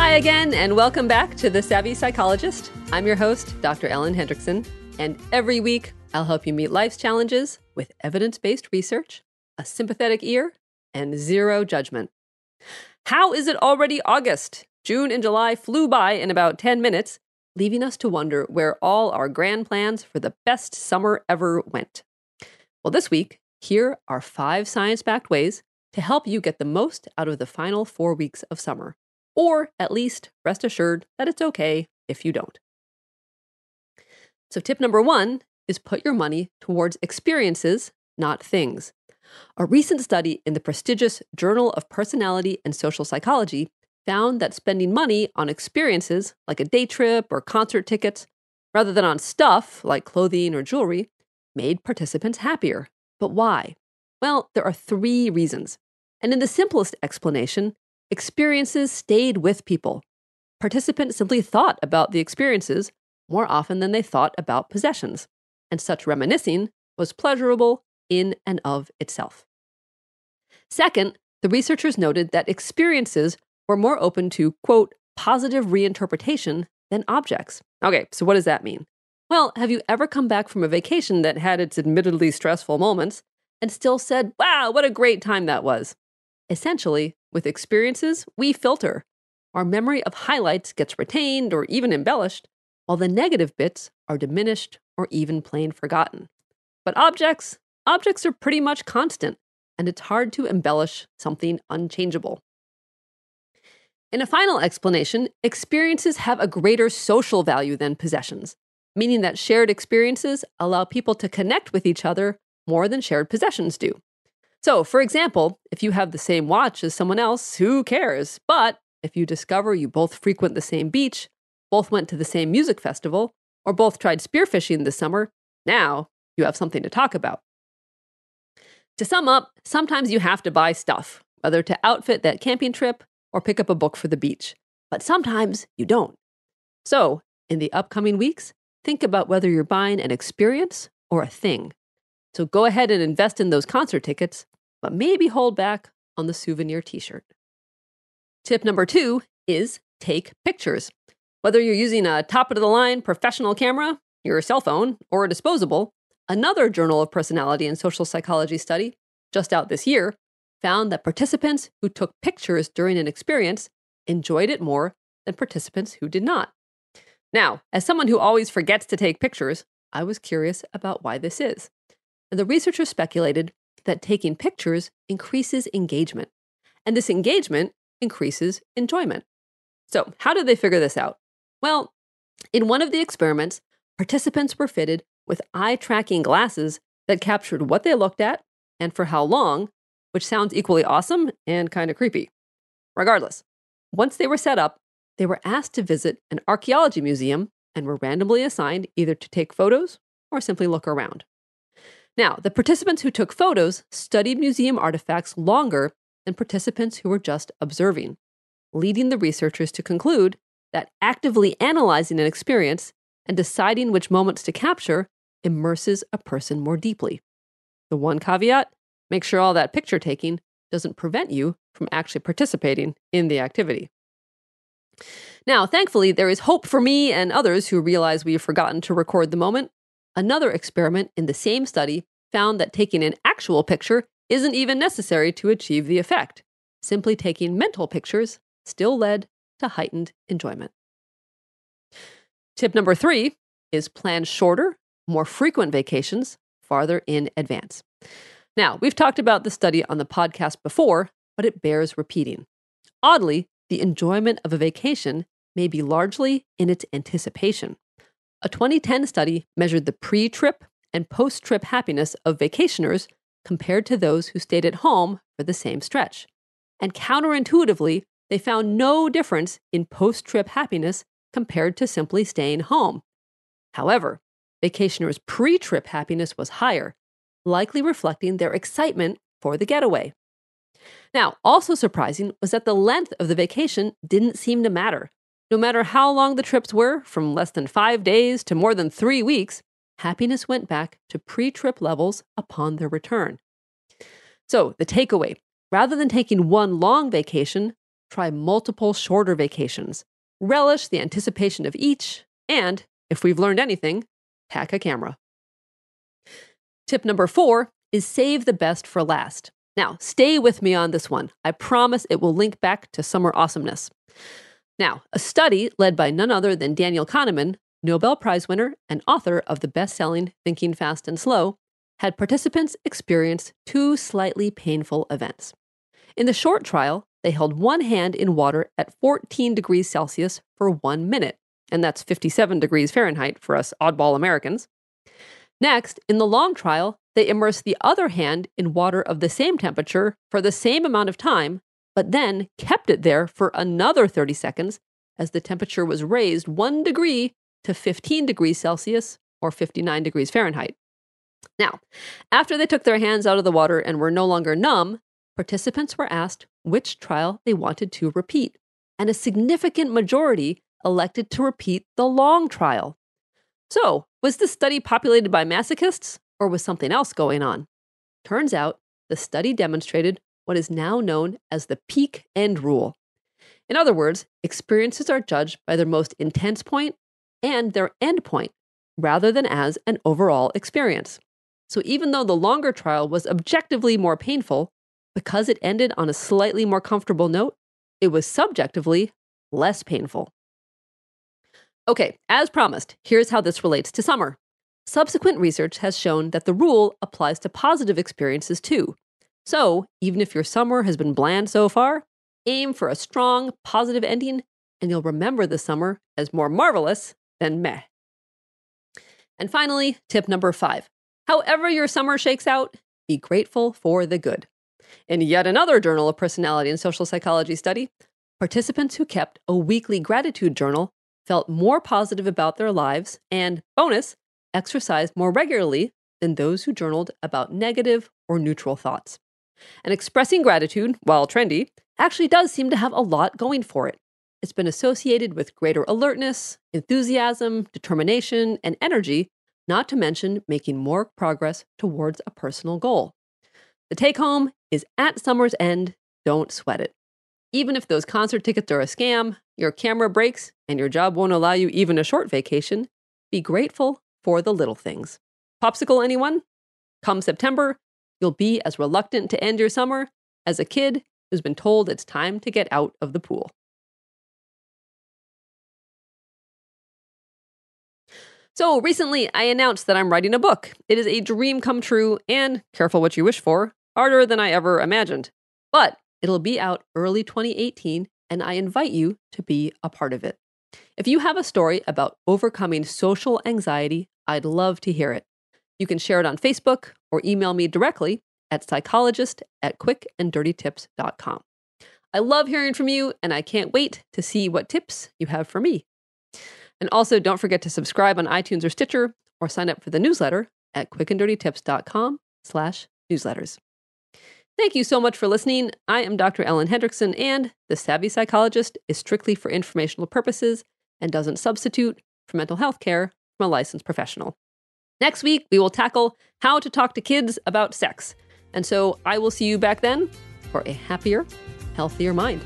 Hi again, and welcome back to The Savvy Psychologist. I'm your host, Dr. Ellen Hendriksen, and every week I'll help you meet life's challenges with evidence based research, a sympathetic ear, and zero judgment. How is it already August? June and July flew by in about 10 minutes, leaving us to wonder where all our grand plans for the best summer ever went. Well, this week, here are five science backed ways to help you get the most out of the final four weeks of summer or at least rest assured that it's okay if you don't. So, tip number one is put your money towards experiences, not things. A recent study in the prestigious Journal of Personality and Social Psychology found that spending money on experiences like a day trip or concert tickets, rather than on stuff like clothing or jewelry, made participants happier. But why? Well, there are three reasons. And in the simplest explanation, Experiences stayed with people. Participants simply thought about the experiences more often than they thought about possessions, and such reminiscing was pleasurable in and of itself. Second, the researchers noted that experiences were more open to, quote, positive reinterpretation than objects. Okay, so what does that mean? Well, have you ever come back from a vacation that had its admittedly stressful moments and still said, wow, what a great time that was? Essentially, with experiences, we filter. Our memory of highlights gets retained or even embellished, while the negative bits are diminished or even plain forgotten. But objects, objects are pretty much constant, and it's hard to embellish something unchangeable. In a final explanation, experiences have a greater social value than possessions, meaning that shared experiences allow people to connect with each other more than shared possessions do. So, for example, if you have the same watch as someone else, who cares? But if you discover you both frequent the same beach, both went to the same music festival, or both tried spearfishing this summer, now you have something to talk about. To sum up, sometimes you have to buy stuff, whether to outfit that camping trip or pick up a book for the beach. But sometimes you don't. So, in the upcoming weeks, think about whether you're buying an experience or a thing. So go ahead and invest in those concert tickets, but maybe hold back on the souvenir t shirt. Tip number two is take pictures. Whether you're using a top of the line professional camera, your cell phone, or a disposable, another Journal of Personality and Social Psychology study, just out this year, found that participants who took pictures during an experience enjoyed it more than participants who did not. Now, as someone who always forgets to take pictures, I was curious about why this is. And the researchers speculated that taking pictures increases engagement, and this engagement increases enjoyment. So, how did they figure this out? Well, in one of the experiments, participants were fitted with eye tracking glasses that captured what they looked at and for how long, which sounds equally awesome and kind of creepy. Regardless, once they were set up, they were asked to visit an archaeology museum and were randomly assigned either to take photos or simply look around. Now, the participants who took photos studied museum artifacts longer than participants who were just observing, leading the researchers to conclude that actively analyzing an experience and deciding which moments to capture immerses a person more deeply. The one caveat make sure all that picture taking doesn't prevent you from actually participating in the activity. Now, thankfully, there is hope for me and others who realize we've forgotten to record the moment. Another experiment in the same study found that taking an actual picture isn't even necessary to achieve the effect. Simply taking mental pictures still led to heightened enjoyment. Tip number three is plan shorter, more frequent vacations farther in advance. Now, we've talked about the study on the podcast before, but it bears repeating. Oddly, the enjoyment of a vacation may be largely in its anticipation. A 2010 study measured the pre trip and post trip happiness of vacationers compared to those who stayed at home for the same stretch. And counterintuitively, they found no difference in post trip happiness compared to simply staying home. However, vacationers' pre trip happiness was higher, likely reflecting their excitement for the getaway. Now, also surprising was that the length of the vacation didn't seem to matter. No matter how long the trips were, from less than five days to more than three weeks, happiness went back to pre trip levels upon their return. So, the takeaway rather than taking one long vacation, try multiple shorter vacations. Relish the anticipation of each, and, if we've learned anything, pack a camera. Tip number four is save the best for last. Now, stay with me on this one. I promise it will link back to summer awesomeness. Now, a study led by none other than Daniel Kahneman, Nobel Prize winner and author of the best selling Thinking Fast and Slow, had participants experience two slightly painful events. In the short trial, they held one hand in water at 14 degrees Celsius for one minute, and that's 57 degrees Fahrenheit for us oddball Americans. Next, in the long trial, they immersed the other hand in water of the same temperature for the same amount of time, but then kept it there for another 30 seconds as the temperature was raised one degree to 15 degrees Celsius or 59 degrees Fahrenheit. Now, after they took their hands out of the water and were no longer numb, participants were asked which trial they wanted to repeat, and a significant majority elected to repeat the long trial. So, was this study populated by masochists, or was something else going on? Turns out, the study demonstrated what is now known as the peak end rule. In other words, experiences are judged by their most intense point and their endpoint rather than as an overall experience. So even though the longer trial was objectively more painful, because it ended on a slightly more comfortable note, it was subjectively less painful. Okay, as promised, here's how this relates to summer. Subsequent research has shown that the rule applies to positive experiences too. So, even if your summer has been bland so far, aim for a strong, positive ending, and you'll remember the summer as more marvelous than meh. And finally, tip number five however your summer shakes out, be grateful for the good. In yet another Journal of Personality and Social Psychology study, participants who kept a weekly gratitude journal felt more positive about their lives and, bonus, exercised more regularly than those who journaled about negative or neutral thoughts. And expressing gratitude, while trendy, actually does seem to have a lot going for it. It's been associated with greater alertness, enthusiasm, determination, and energy, not to mention making more progress towards a personal goal. The take home is at summer's end, don't sweat it. Even if those concert tickets are a scam, your camera breaks, and your job won't allow you even a short vacation, be grateful for the little things. Popsicle, anyone? Come September, you'll be as reluctant to end your summer as a kid who's been told it's time to get out of the pool. So recently, I announced that I'm writing a book. It is a dream come true and, careful what you wish for, harder than I ever imagined. But it'll be out early 2018, and I invite you to be a part of it. If you have a story about overcoming social anxiety, I'd love to hear it. You can share it on Facebook or email me directly at psychologist at quickanddirtytips.com. I love hearing from you, and I can't wait to see what tips you have for me. And also, don't forget to subscribe on iTunes or Stitcher, or sign up for the newsletter at quickanddirtytips.com slash newsletters. Thank you so much for listening. I am Dr. Ellen Hendriksen, and The Savvy Psychologist is strictly for informational purposes and doesn't substitute for mental health care from a licensed professional. Next week, we will tackle how to talk to kids about sex. And so I will see you back then for a happier, healthier mind.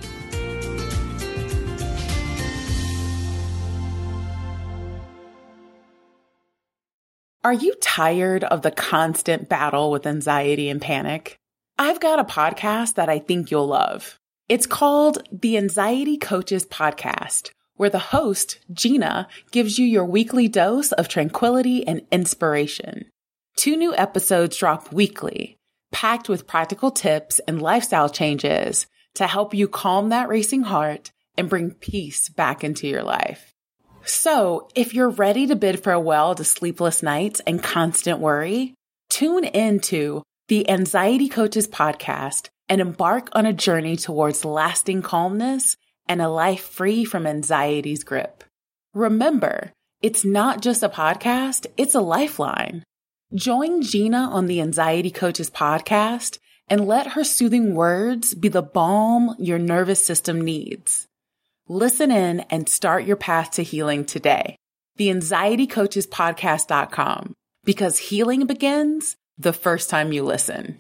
Are you tired of the constant battle with anxiety and panic? I've got a podcast that I think you'll love. It's called the Anxiety Coaches Podcast, where the host, Gina, gives you your weekly dose of tranquility and inspiration. Two new episodes drop weekly, packed with practical tips and lifestyle changes to help you calm that racing heart and bring peace back into your life. So, if you're ready to bid farewell to sleepless nights and constant worry, tune into the Anxiety Coaches podcast and embark on a journey towards lasting calmness and a life free from anxiety's grip. Remember, it's not just a podcast, it's a lifeline. Join Gina on the Anxiety Coaches podcast and let her soothing words be the balm your nervous system needs. Listen in and start your path to healing today. The Anxiety Coaches Podcast.com because healing begins the first time you listen.